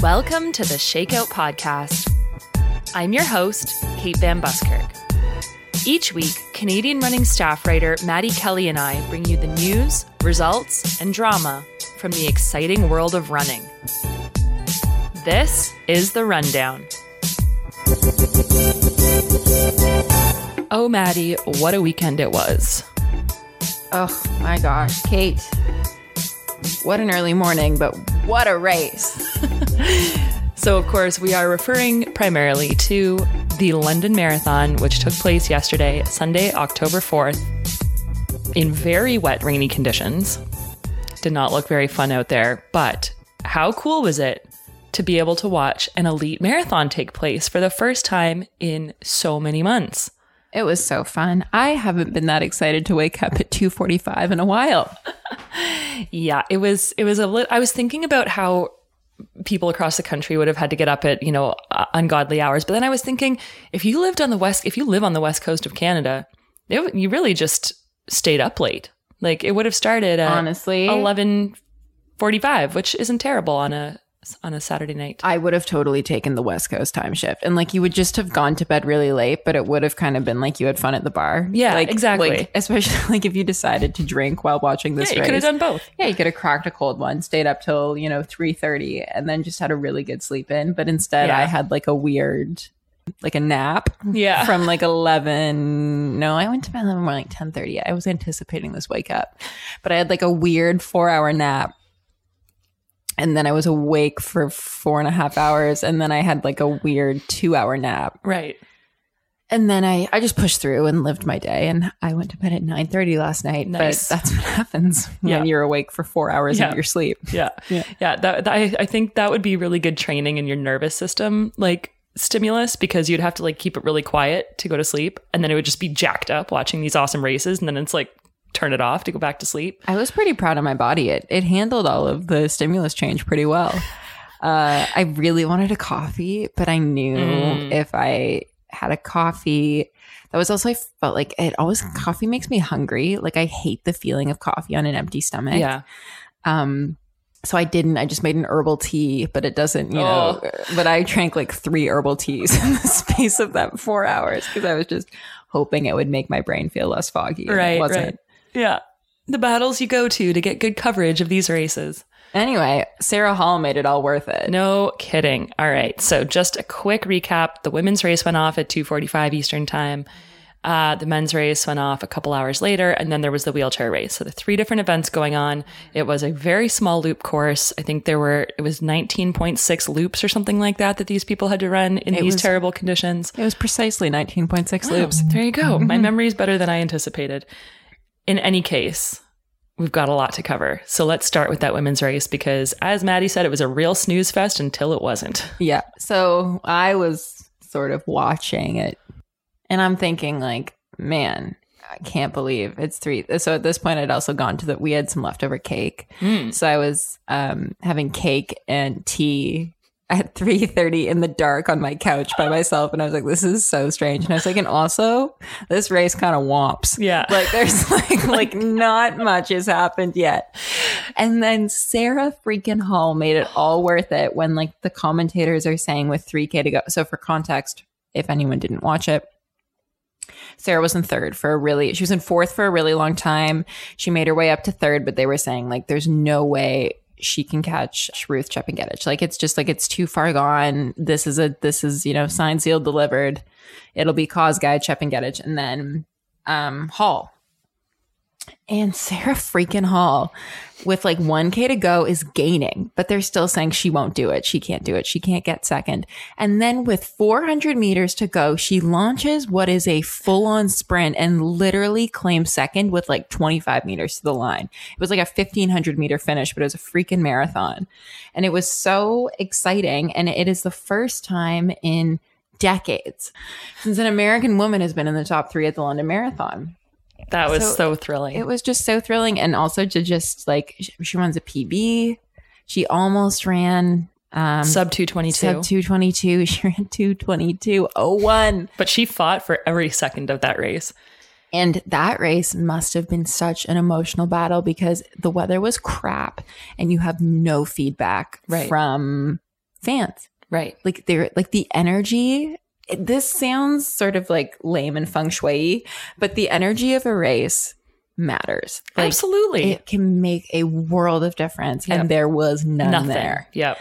Welcome to the Shakeout Podcast. I'm your host, Kate Van Buskirk. Each week, Canadian running staff writer Maddy Kelly and I bring you the news, results, and drama from the exciting world of running. This is The Rundown. Oh, Maddy, what a weekend it was. Oh my gosh, Kate. What an early morning, but what a race. So, of course, we are referring primarily to the London Marathon, which took place yesterday, Sunday, October 4th, in very wet, rainy conditions. Did not look very fun out there, but how cool was it to be able to watch an elite marathon take place for the first time in so many months? It was so fun. I haven't been that excited to wake up at 2:45 in a while. Yeah, it was it was a lit I was thinking about how people across the country would have had to get up at, you know, uh, ungodly hours, but then I was thinking if you lived on the west if you live on the west coast of Canada, it, you really just stayed up late. Like it would have started at Honestly, 11:45, which isn't terrible on a on a Saturday night. I would have totally taken the West Coast time shift. And like you would just have gone to bed really late, but it would have kind of been like you had fun at the bar. Yeah, like, exactly. Like, especially like if you decided to drink while watching this yeah, you race. could have done both. Yeah, you could have cracked a cold one, stayed up till, you know, 3:30 and then just had a really good sleep in, but instead Yeah. I had like a weird like a nap Yeah. from like 11 no i went to bed more like 10.30 i was anticipating this wake up but i had like a weird four hour nap and then i was awake for four and a half hours and then i had like a weird two hour nap Right. and then i i just pushed through and lived my day and i went to bed at 9.30 last night Nice. but that's what happens when Yeah. you're awake for four hours Yeah. of your sleep Yeah. Yeah. that, that I, I think that would be really good training in your nervous system, like stimulus, because you'd have to like keep it really quiet to go to sleep. And then it would just be jacked up watching these awesome races. And then it's like turn it off to go back to sleep. I was pretty proud of my body. It it handled all of the stimulus change pretty well. Uh, I really wanted a coffee, but I knew Mm. if I had a coffee, that was also I felt like it always coffee makes me hungry. Like I hate the feeling of coffee on an empty stomach. Yeah. Um. So I didn't. I just made an herbal tea, but it doesn't. You know. Oh. But I drank like three herbal teas in the space of that four hours because I was just hoping it would make my brain feel less foggy. and it Right. wasn't. Right. Yeah. The battles you go to to get good coverage of these races. Anyway, Sarah Hall made it all worth it. No kidding. All right. So just a quick recap. The women's race went off at 2:45 Eastern time. Uh, the men's race went off a couple hours later, and then there was the wheelchair race. So the three different events going on. It was a very small loop course. I think there were it was 19.6 loops or something like that that these people had to run in these was- terrible conditions. It was precisely 19.6 loops. There you go. My memory is better than I anticipated. In any case, we've got a lot to cover. So let's start with that women's race because, as Maddy said, it was a real snooze fest until it wasn't. Yeah. So I was sort of watching it and I'm thinking, like, man, I can't believe it's three. So at this point, I'd also gone to the, we had some leftover cake. So I was um, having cake and tea at 3.30 in the dark on my couch by myself and i was like this is so strange and i was like and also this race kind of womps Yeah. like there's like like not much has happened yet and then sarah freaking hall made it all worth it when like the commentators are saying with 3k to go so for context if anyone didn't watch it Sarah was in third for a really, she was in fourth for a really long time. She made her way up to third, but they were saying like, there's no way she can catch Ruth Chepngetich. Like, it's just like, it's too far gone. This is a, this is, you know, signed, sealed, delivered. It'll be cause guy Chepngetich and then, um, Hall. And Sarah freaking Hall with like 1K to go is gaining, but they're still saying she won't do it. She can't do it. She can't get second. And then with 400 meters to go, she launches what is a full on sprint and literally claims second with like 25 meters to the line. It was like a 1500 meter finish, but it was a freaking marathon. And it was so exciting. And it is the first time in decades since an American woman has been in the top three at the London Marathon That was So so, thrilling. it was just so thrilling and also to just like sh- she runs a pb she almost ran Um, Sub 222. sub 222. She ran 222.01. but she fought for every second of that race. And that race must have been such an emotional battle because the weather was crap and you have no feedback Right. from fans. Right. Like they're like the energy. This sounds sort of like lame and feng shui, but the energy of a race matters. Like Absolutely. it can make a world of difference. Yep. And there was none Nothing. there. Yep.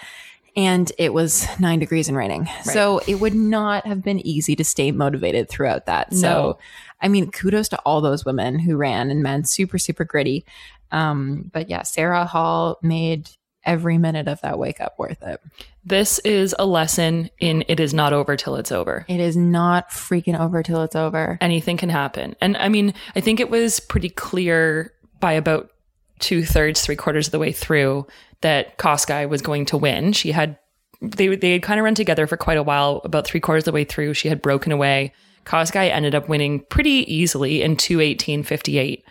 And it was nine degrees and raining. So it would not have been easy to stay motivated throughout that. No. So, I mean, kudos to all those women who ran and men, super, super gritty. Um, but yeah, Sarah Hall made every minute of that wake up worth it. This is a lesson in it is not over till it's over. It is not freaking over till it's over. Anything can happen. And I mean, I think it was pretty clear by about two thirds, three quarters of the way through that Kosgei was going to win. She had they they had kind of run together for quite a while. About three quarters of the way through, she had broken away. Kosgei ended up winning pretty easily in two eighteen fifty eight.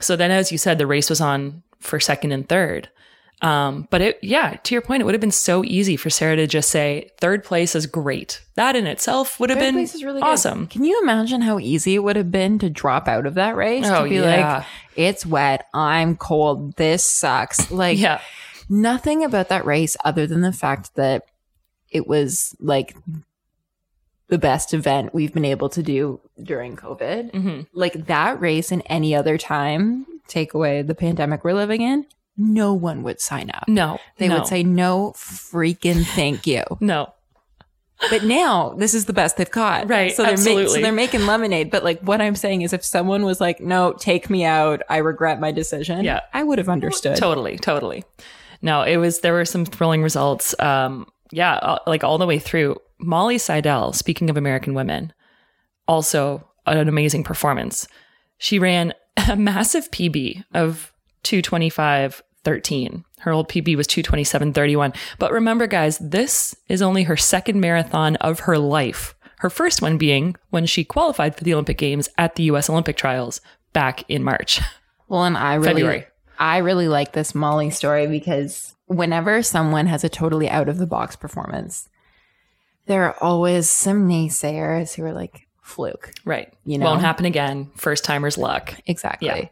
So then, as you said, the race was on for second and third. Um, but it, yeah, to your point, it would have been so easy for Sarah to just say third place is great. That in itself would have Third been place is really good. awesome. Can you imagine how easy it would have been to drop out of that race? Oh, to be yeah. like, it's wet, I'm cold, this sucks. Like, Yeah, nothing about that race other than the fact that it was like the best event we've been able to do during COVID. hmm Like that race and any other time, take away the pandemic we're living in, no one would sign up. no, They no, would say no freaking thank you. no. But now this is the best they've got. Right, So they're, ma- absolutely. so they're making lemonade. But like what I'm saying is if someone was like, no, take me out, I regret my decision. Yeah. I would have understood. Totally, totally. No, it was there were some thrilling results. Um, yeah, like all the way through. Molly Seidel, speaking of American women, also an amazing performance. She ran a massive PB of 225.13. Her old PB was 227.31. But remember, guys, this is only her second marathon of her life. Her first one being when she qualified for the Olympic Games at the US Olympic Trials back in March. Well, and I really, February. I really like this Molly story because whenever someone has a totally out of the box performance, there are always some naysayers who are like, fluke. Right. You know? Won't happen again. First timer's luck. Exactly. Yeah.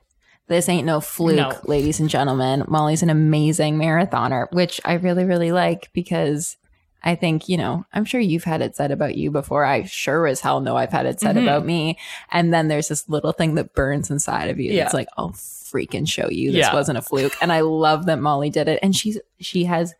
This ain't no fluke, No. ladies and gentlemen. Molly's an amazing marathoner, which I really, really like because I think, you know, I'm sure you've had it said about you before. I sure as hell know I've had it said Mhm. about me. And then there's this little thing that burns inside of you. Yeah. It's like, I'll freaking show you this Yeah. wasn't a fluke. And I love that Molly did it. And she's, she has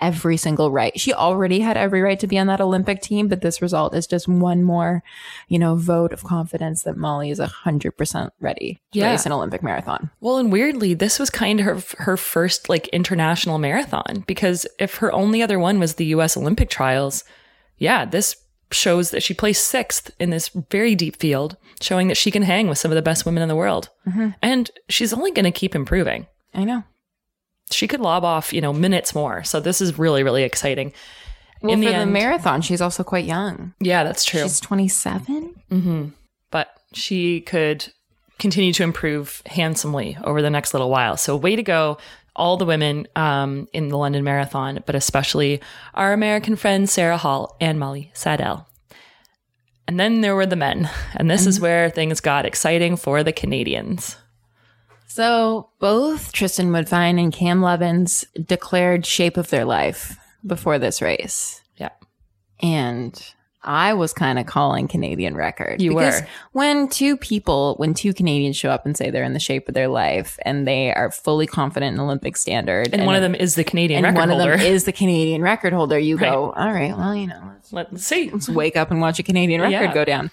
every single right. She already had every right to be on that Olympic team, but this result is just one more, you know, vote of confidence that Molly is a hundred percent ready to Yeah. race an Olympic marathon. Well, and weirdly, this was kind of her, her first like international marathon because if her only other one was the US Olympic trials, yeah, this shows that she placed sixth in this very deep field, showing that she can hang with some of the best women in the world. Mm-hmm. And she's only going to keep improving. I know. She could lob off, you know, minutes more. So this is really, really exciting. Well, In for the the marathon, she's also quite young. Yeah, that's true. She's 27. hmm But she could continue to improve handsomely over the next little while. So, way to go, all the women um, in the London Marathon, but especially our American friends Sarah Hall and Molly Seidel. And then there were the men, and this is where things got exciting for the Canadians. So both Tristan Woodfine and Cam Levins declared shape of their life before this race. Yeah. And I was kind of calling Canadian record. You because were. When two people, when two Canadians show up and say they're in the shape of their life and they are fully confident in Olympic standard. And, one of them is the Canadian and one holder. of them is the Canadian record holder. You Right. go, all right, well, you know, let's Let's see. let's wake up and watch a Canadian record Yeah. go down.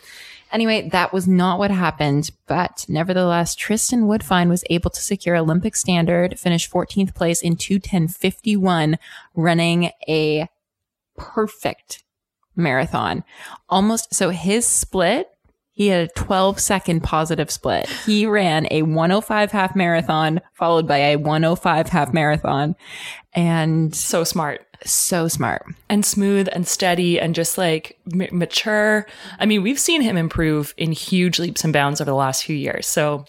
Anyway, that was not what happened, but nevertheless, Tristan Woodfine was able to secure Olympic standard, finish 14th place in 210.51, running a perfect marathon. Almost, so his split, he had a 12 second positive split. He ran a 105 half marathon followed by a 105 half marathon and So smart. so smart. and smooth and steady and just like m- mature. I mean, we've seen him improve in huge leaps and bounds over the last few years. So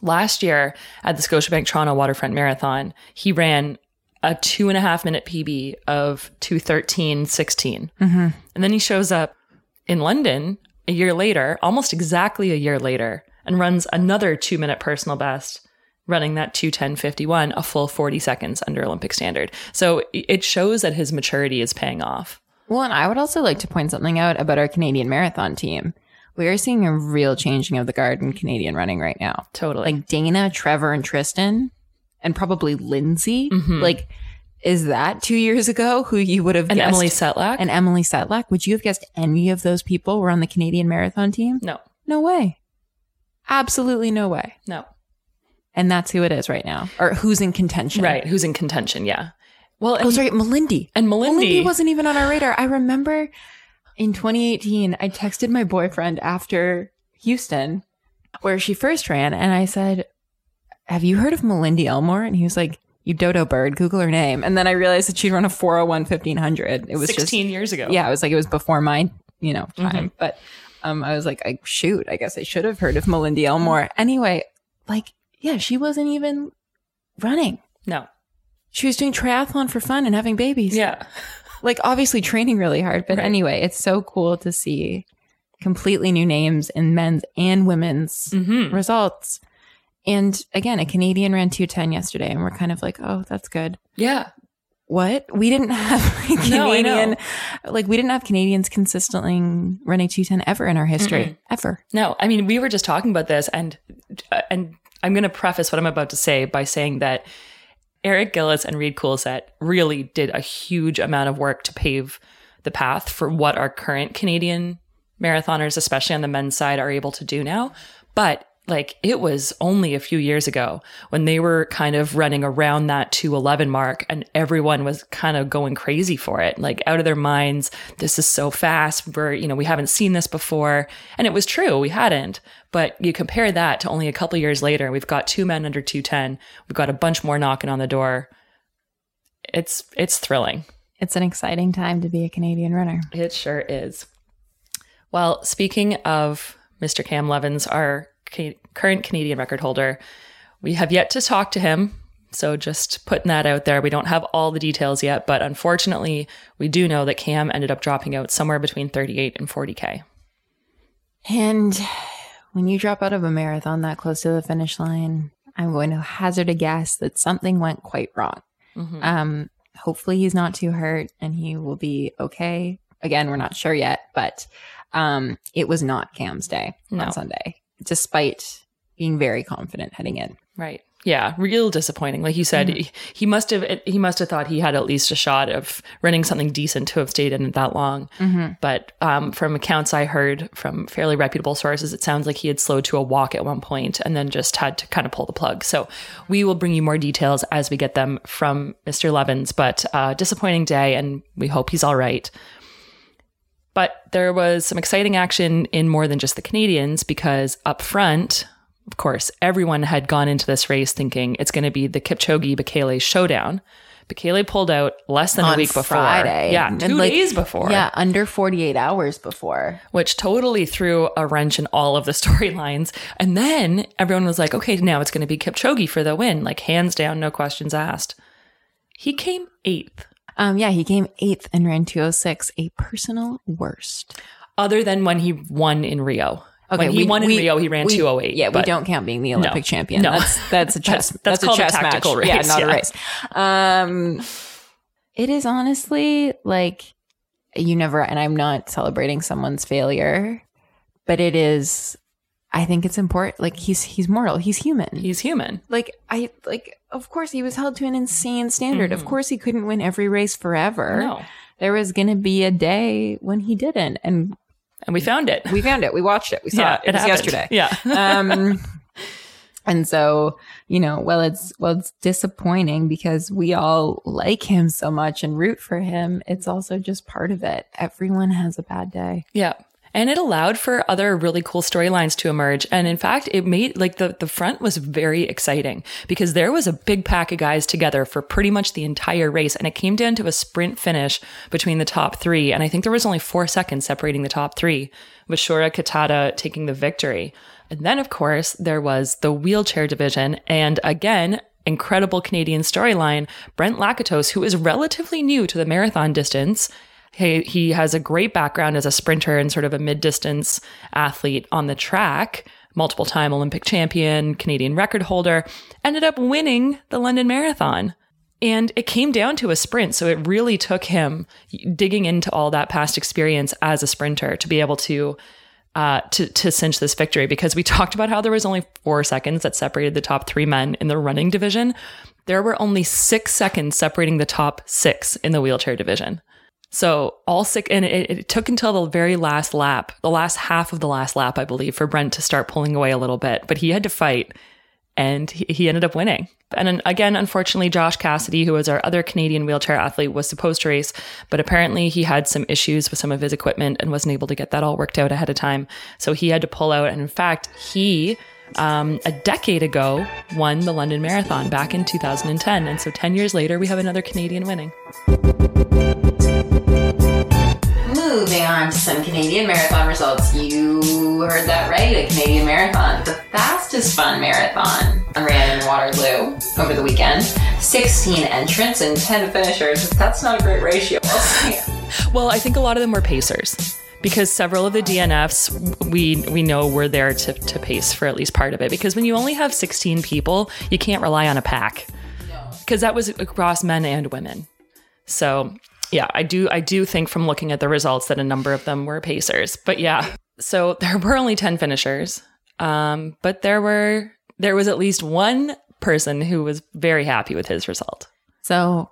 last year at the Scotiabank Toronto Waterfront Marathon, he ran a two and a half minute PB of 213.16. Mm-hmm. And then he shows up in London a year later, almost exactly a year later, and runs another two minute personal best, running that 210.51, a full 40 seconds under Olympic standard. So it shows that his maturity is paying off. Well, and I would also like to point something out about our Canadian marathon team. We are seeing a real changing of the guard in Canadian running right now. Totally. Like Dayna, Trevor, and Tristan, and probably Lyndsay. Mm-hmm. Like, is that two years ago who you would have and guessed? Emily Setlak? and Emily Setlak. Would you have guessed any of those people were on the Canadian marathon team? no, No way. Absolutely no way. no. And that's who it is right now, or who's in contention. Right. Who's in contention. Yeah. Well, Oh, and, sorry, Malindi. and Malindi. Malindi wasn't even on our radar. I remember in 2018, I texted my boyfriend after Houston, where she first ran, and I said, Have you heard of Malindi Elmore? And he was like, You dodo bird, Google her name. And then I realized that she'd run a 401 1500. It was 16 just, years ago. yeah, it was like, it was before my, you know, time. But um, I was like, I shoot, I guess I should have heard of Malindi Elmore. Anyway, like, yeah, she wasn't even running. No. She was doing triathlon for fun and having babies Yeah. like obviously training really hard but Right. anyway it's so cool to see completely new names in men's and women's hmm results and again a mm. canadian ran 210 yesterday and we're kind of like oh that's good. Yeah. what? We didn't have No, canadian like we didn't have canadians consistently running 210 ever in our history. Ever. No, I mean we were just talking about this, and and I'm going to preface what I'm about to say by saying that Eric Gillis and Reid Coolsaet really did a huge amount of work to pave the path for what our current Canadian marathoners, especially on the men's side, are able to do now. But like it was only a few years ago when they were kind of running around that 211 mark and everyone was kind of going crazy for it, like out of their minds. This is so fast. We're, you know, we haven't seen this before. And it was true. We hadn't. But you compare that to only a couple years later, we've got two men under 210. We've got a bunch more knocking on the door. It's, it's thrilling. it's an exciting time to be a canadian runner It sure is. Well, speaking of Mr. Cam Levins, our current Canadian record holder, we have yet to talk to him. So just putting that out there. We don't have all the details yet, but unfortunately, we do know that Cam ended up dropping out somewhere between 38 and 40K. And when you drop out of a marathon that close to the finish line, I'm going to hazard a guess that something went quite wrong. Mhm. Um, hopefully he's not too hurt and he will be okay. Again, we're not sure yet, but um, it was not Cam's day No. on Sunday, despite being very confident heading in. Right. Yeah, real disappointing. Like you said, he, he must have he must have thought he had at least a shot of running something decent to have stayed in it that long. But um, from accounts I heard from fairly reputable sources, it sounds like he had slowed to a walk at one point and then just had to kind of pull the plug. So we will bring you more details as we get them from Mr. Levins. But uh, disappointing day, and we hope he's all right. But there was some exciting action in more than just the Canadians because up front, of course, everyone had gone into this race thinking it's going to be the Kipchoge Bekele showdown. Bekele pulled out less than a week before. Friday. Yeah, two like, days before. Yeah, under 48 hours before. Which totally threw a wrench in all of the storylines. And then everyone was like, okay, now it's going to be Kipchoge for the win. Like, hands down, no questions asked. He came eighth, Um, yeah, he came eighth and ran 206, a personal worst. other than when he won in Rio. when he we- won in we- Rio, he ran we- 208. Yeah, we don't count being the Olympic champion. No. That's that's a chess. That's- that's, that's a a chess tactical match. Yeah, not yeah. a race. Um, it is honestly like you never. And I'm not celebrating someone's failure, but it is. I think it's important. Like he's he's mortal. He's human. He's human. like I like. Of course, he was held to an insane standard. Of Mhm. course, he couldn't win every race forever. No. There was going to be a day when he didn't, and And we found it. we found it. We watched it. We saw yeah, it. It, was happened. yesterday. Yeah. um and so you know well it's well it's disappointing because we all like him so much and root for him it's also just part of it everyone has a bad day Yeah. And it allowed for other really cool storylines to emerge. And in fact, it made like the, the front was very exciting because there was a big pack of guys together for pretty much the entire race. And it came down to a sprint finish between the top three. And I think there was only four seconds separating the top three, with Shura Kitata taking the victory. And then, of course, there was the wheelchair division. And again, incredible Canadian storyline, Brent Lakatos, who is relatively new to the marathon distance, he, he has a great background as a sprinter and sort of a mid distance athlete on the track, multiple time Olympic champion, Canadian record holder, ended up winning the London Marathon. And it came down to a sprint. So it really took him digging into all that past experience as a sprinter to be able to uh, to to cinch this victory because we talked about how there was only four seconds that separated the top three men in the running division. There were only six seconds separating the top six in the wheelchair division. So all six, and it, it, took until the very last lap, the last half of the last lap, I believe, for Brent to start pulling away a little bit. But he had to fight, and he, he ended up winning. And again, unfortunately, Josh Cassidy, who was our other Canadian wheelchair athlete, was supposed to race, but apparently he had some issues with some of his equipment and wasn't able to get that all worked out ahead of time. So he had to pull out. And in fact, he um, a decade ago won the London Marathon back in 2010. And so 10 years later, we have another Canadian winning. Moving on to some Canadian marathon results. You heard that right, a Canadian marathon. The Fast is Fun marathon ran in Waterloo over the weekend. 16 entrants and 10 finishers. That's not a great ratio. well, I think a lot of them were pacers because several of the DNFs we we know were there to, to pace for at least part of it. Because when you only have 16 people, you can't rely on a pack. Because that was across men and women. So yeah, I do I do think from looking at the results that a number of them were pacers. But yeah, so there were only 10 finishers. Um, but there were there was at least one person who was very happy with his result. So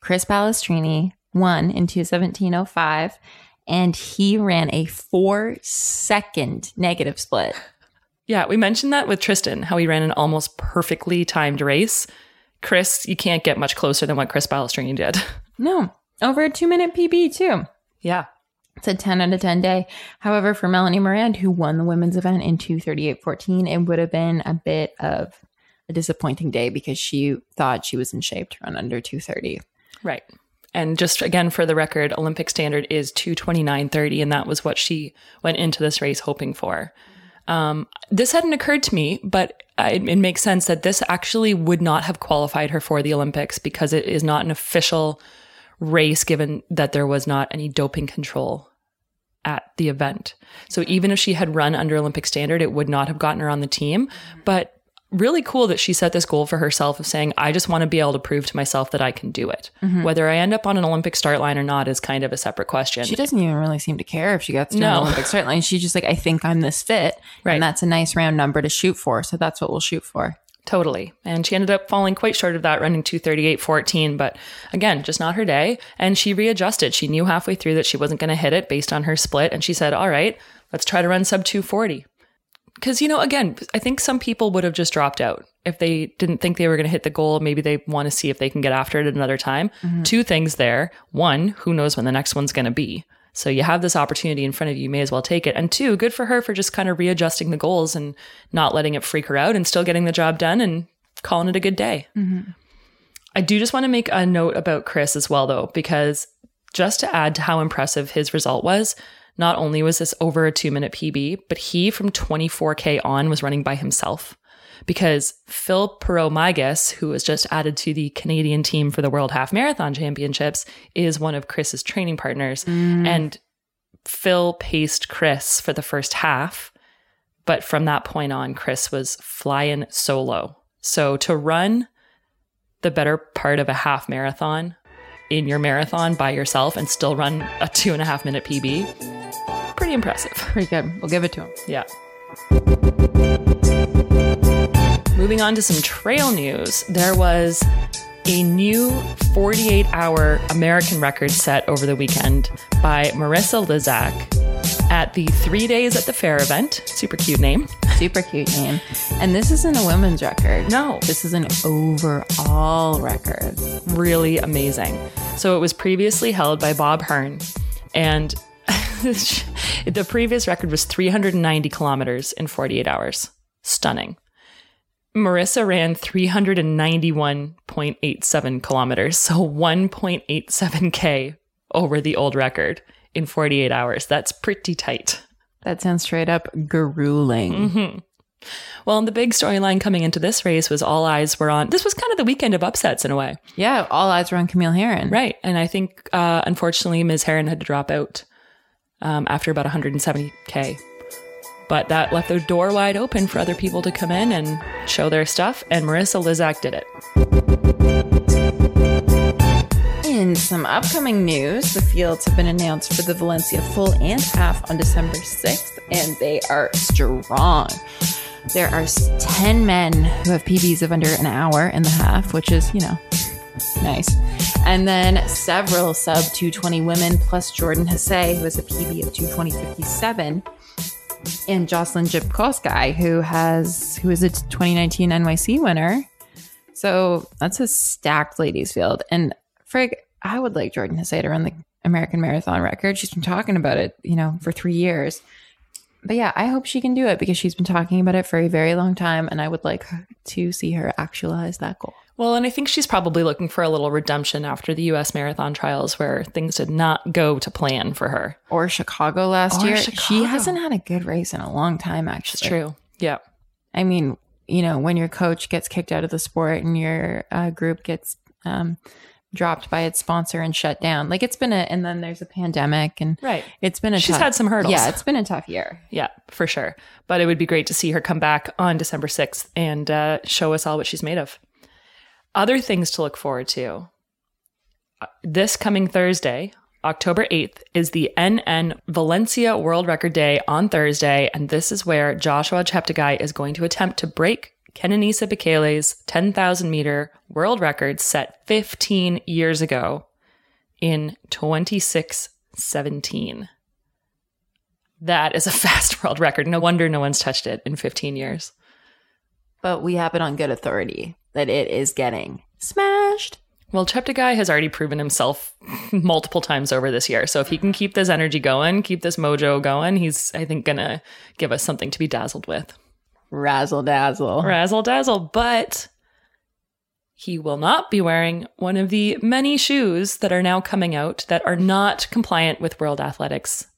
Chris Balestrini won in 217.05 and he ran a 4 second negative split. Yeah, we mentioned that with Tristan, how he ran an almost perfectly timed race. Chris, you can't get much closer than what Chris Balestrini did. No, over a two minute PB, too. Yeah. It's a 10 out of 10 day. However, for Melanie Myrand, who won the women's event in 238.14, it would have been a bit of a disappointing day because she thought she was in shape to run under 230. Right. And just again, for the record, Olympic standard is 229.30, and that was what she went into this race hoping for. Um, this hadn't occurred to me, but it, it makes sense that this actually would not have qualified her for the Olympics because it is not an official race given that there was not any doping control at the event. So even if she had run under Olympic standard, it would not have gotten her on the team. But really cool that she set this goal for herself of saying, I just want to be able to prove to myself that I can do it. Mm-hmm. Whether I end up on an Olympic start line or not is kind of a separate question. She doesn't even really seem to care if she gets to no. an Olympic start line. She's just like, I think I'm this fit. Right. And that's a nice round number to shoot for. So that's what we'll shoot for. Totally. And she ended up falling quite short of that, running 238.14. But again, just not her day. And she readjusted. She knew halfway through that she wasn't going to hit it based on her split. And she said, All right, let's try to run sub 240. Because, you know, again, I think some people would have just dropped out if they didn't think they were going to hit the goal. Maybe they want to see if they can get after it another time. Mm-hmm. Two things there. One, who knows when the next one's going to be? So you have this opportunity in front of you, you may as well take it. And two, good for her for just kind of readjusting the goals and not letting it freak her out and still getting the job done and calling it a good day. Mm-hmm. I do just want to make a note about Chris as well, though, because just to add to how impressive his result was, not only was this over a two minute PB, but he from 24K on was running by himself because Phil Perot who was just added to the Canadian team for the World Half Marathon Championships, is one of Chris's training partners. Mm. And Phil paced Chris for the first half. But from that point on, Chris was flying solo. So to run the better part of a half marathon in your marathon by yourself and still run a two and a half minute PB, pretty impressive. Pretty good. We'll give it to him. Yeah. Moving on to some trail news, there was a new 48 hour American record set over the weekend by Marisa Lizak at the Three Days at the Fair event. Super cute name. Super cute name. And this isn't a women's record. No. This is an overall record. Really amazing. So it was previously held by Bob Hearn. And the previous record was 390 kilometers in 48 hours. Stunning. Marisa ran 391.87 kilometers, so 1.87K over the old record in 48 hours. That's pretty tight. That sounds straight up grueling. Mm-hmm. Well, and the big storyline coming into this race was all eyes were on. This was kind of the weekend of upsets in a way. Yeah, all eyes were on Camille Herron. Right. And I think, uh, unfortunately, Ms. Herron had to drop out um, after about 170K. But that left the door wide open for other people to come in and show their stuff. And Marisa Lizak did it. In some upcoming news, the fields have been announced for the Valencia full and half on December 6th, and they are strong. There are 10 men who have PBs of under an hour and the half, which is, you know, nice. And then several sub 220 women, plus Jordan Hasay, who has a PB of 220.57, and Joyciline Jepkosgei, who has who is a 2019 NYC winner. So that's a stacked ladies field. And Frig, I would like Jordan Hasay to run the American Marathon record. She's been talking about it, you know, for three years. But yeah, I hope she can do it because she's been talking about it for a very long time, and I would like to see her actualize that goal. Well, and I think she's probably looking for a little redemption after the US marathon trials where things did not go to plan for her. Or Chicago last Or year. She hasn't had a good race in a long time, actually. It's true. Yeah. I mean, you know, when your coach gets kicked out of the sport and your uh, group gets um, dropped by its sponsor and shut down, like it's been a, and then there's a pandemic and Right. it's been a She's tough- had some hurdles. Yeah, it's been a tough year. Yeah, for sure. But it would be great to see her come back on December 6th and uh, show us all what she's made of. Other things to look forward to. Uh, This coming Thursday, October 8th, is the NN Valencia World Record Day on Thursday. And this is where Joshua Cheptegei is going to attempt to break Kenenisa Bekele's 10,000 meter world record set 15 years ago in 2617. That is a fast world record. No wonder no one's touched it in 15 years. But we have it on good authority that it is getting smashed. Well, Cheptegei has already proven himself multiple times over this year. So if he can keep this energy going, keep this mojo going, he's, I think, going to give us something to be dazzled with. Razzle dazzle. Razzle dazzle. But he will not be wearing one of the many shoes that are now coming out that are not compliant with World Athletics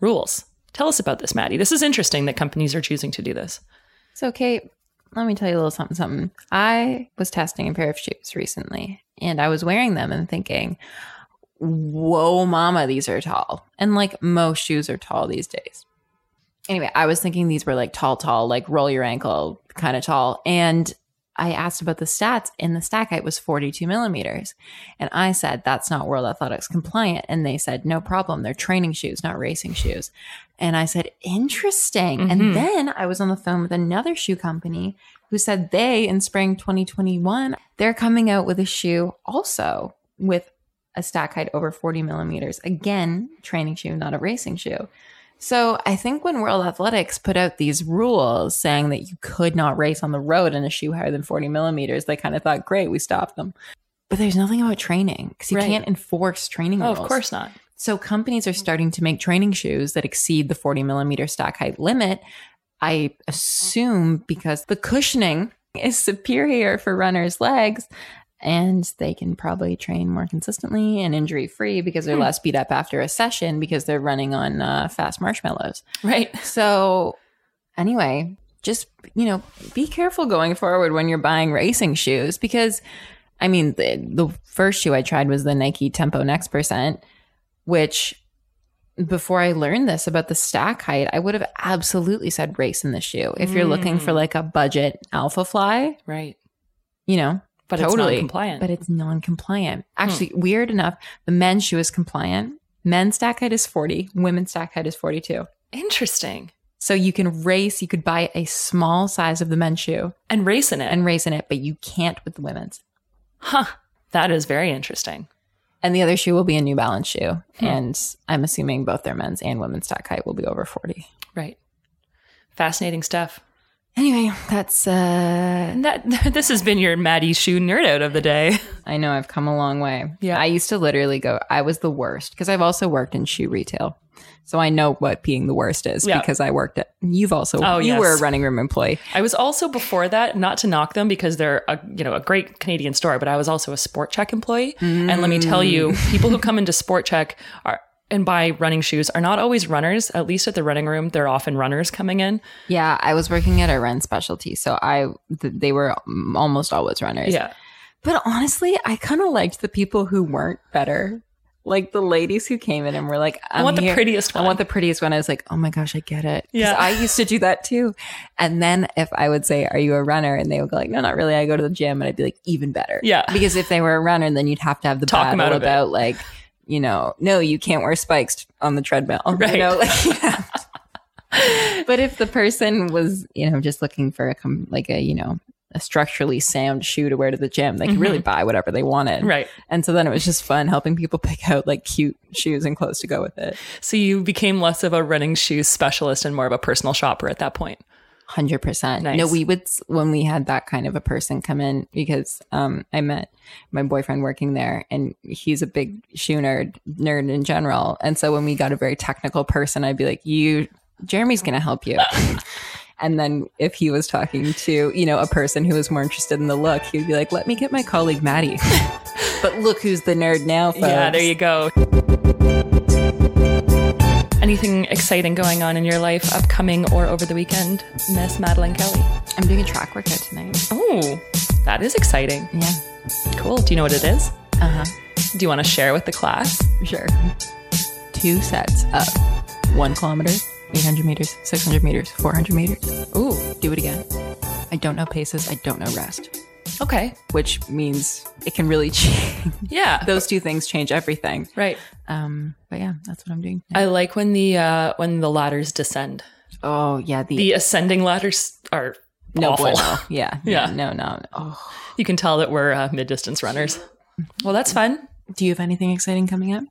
rules. Tell us about this, Maddy. This is interesting that companies are choosing to do this. So, Kate, let me tell you a little something. Something. I was testing a pair of shoes recently, and I was wearing them and thinking, "Whoa, mama, these are tall." And like most shoes are tall these days. Anyway, I was thinking these were like tall, tall, like roll your ankle kind of tall. And I asked about the stats, and the stack height was 42 millimeters. And I said, that's not World Athletics compliant. And they said, no problem. They're training shoes, not racing shoes. And I said, interesting. Mhm. And then I was on the phone with another shoe company who said they, in spring 2021, they're coming out with a shoe also with a stack height over 40 millimeters. Again, training shoe, not a racing shoe. So I think when World Athletics put out these rules saying that you could not race on the road in a shoe higher than 40 millimeters, they kind of thought, great, we stopped them. But there's nothing about training because you Right. can't enforce training Oh, rules. of course not. So companies are starting to make training shoes that exceed the 40 millimeter stack height limit. I assume because the cushioning is superior for runners' legs and they can probably train more consistently and injury free because they're Hmm. less beat up after a session because they're running on uh, fast marshmallows. Right. So, anyway, just, you know, be careful going forward when you're buying racing shoes because, I mean, the, the first shoe I tried was the Nike Tempo Next Percent, which before I learned this about the stack height, I would have absolutely said race in the shoe. If you're looking for Mm. like a budget Alphafly, Right. you know, But it's Totally. not compliant. but it's non-compliant. Actually, weird enough, the men's shoe is compliant. Men's stack height is 40, women's stack height is 42. Interesting. So you can race, you could buy a small size of the men's shoe And race in it. and race in it, but you can't with the women's. huh. That is very interesting. And the other shoe will be a New Balance shoe. Hmm. And I'm assuming both their men's and women's stack height will be over 40. Right. Fascinating stuff. Anyway, that's uh that this has been your Maddy Shoe nerd out of the day. I know I've come a long way. Yeah. I used to literally go I was the worst because I've also worked in shoe retail. So I know what being the worst is Yeah. because I worked at you've also Oh, you yes. were a running room employee. I was also before that, not to knock them because they're a you know a great Canadian store, but I was also a Sport Chek employee. And let me tell you, people who come into Sport Chek are and buy running shoes are not always runners. At least at the running room, they're often runners coming in. Yeah, I was working at a run specialty, so I th- they were mm, almost always runners. Yeah. But honestly, I kind of liked the people who weren't better. Like the ladies who came in and were like, I want the prettiest one. I want the prettiest one. I was like, oh my gosh, I get it. Yeah. I used to do that too. And then if I would say, are you a runner? And they would go like, no, not really. I go to the gym. And I'd be like, even better. Yeah. Because if they were a runner, then you'd have to have the Talk battle out of it. about like, you know, no, you can't wear spikes on the treadmill. Right. You know, like, yeah. but if the person was, you know, just looking for a, like a, you know, a structurally sound shoe to wear to the gym, they could really buy whatever they wanted. Mm-hmm. Right. And so then it was just fun helping people pick out like cute shoes and clothes to go with it. So you became less of a running shoes specialist and more of a personal shopper at that point. Hundred percent. Nice. No, we would when we had that kind of a person come in because um, I met my boyfriend working there, and he's a big shoe nerd, nerd in general. And so when we got a very technical person, I'd be like, "You, Jeremy's going to help you." and then if he was talking to you know a person who was more interested in the look, he'd be like, "Let me get my colleague Maddy." but look who's the nerd now, folks. Yeah, there you go. Anything exciting going on in your life, upcoming or over the weekend, Miss Madeline Kelly? I'm doing a track workout tonight. Oh, that is exciting. Yeah. Cool. Do you know what it is? Uh huh. Do you want to share with the class? Sure. Two sets of one kilometer, 800 meters, 600 meters, 400 meters. Ooh, Do it again. I don't know paces. I don't know rest, okay. which means it can really change. Yeah. Those two things change everything. right. Um, but yeah, that's what I'm doing. I like when the uh when the ladders descend. Oh yeah, the, The ascending ladders are no awful. bueno. Yeah, Yeah. no, no. Oh, You can tell that we're uh, mid distance runners. Well, that's fun. do you have anything exciting coming up?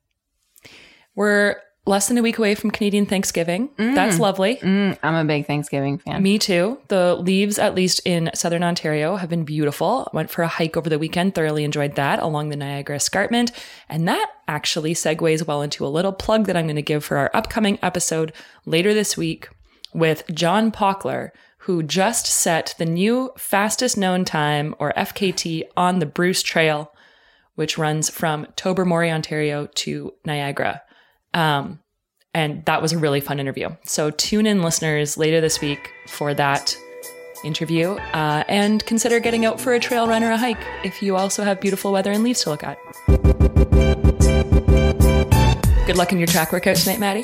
We're less than a week away from Canadian Thanksgiving. That's lovely. Mm, I'm a big Thanksgiving fan. Me too. The leaves, at least in southern Ontario, have been beautiful. Went for a hike over the weekend, thoroughly enjoyed that along the Niagara Escarpment. And that actually segues well into a little plug that I'm going to give for our upcoming episode later this week with John Pockler, who just set the new fastest known time, or FKT, on the Bruce Trail, which runs from Tobermory, Ontario to Niagara. Um, and that was a really fun interview. So tune in, listeners, later this week for that interview uh, and consider getting out for a trail run or a hike if you also have beautiful weather and leaves to look at. Good luck in your track workout tonight, Maddy.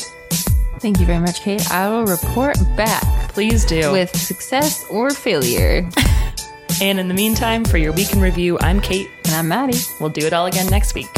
Thank you very much, Kate. I will report back Please do. with success or failure. and in the meantime, for your week in review, I'm Kate. And I'm Maddy. We'll do it all again next week.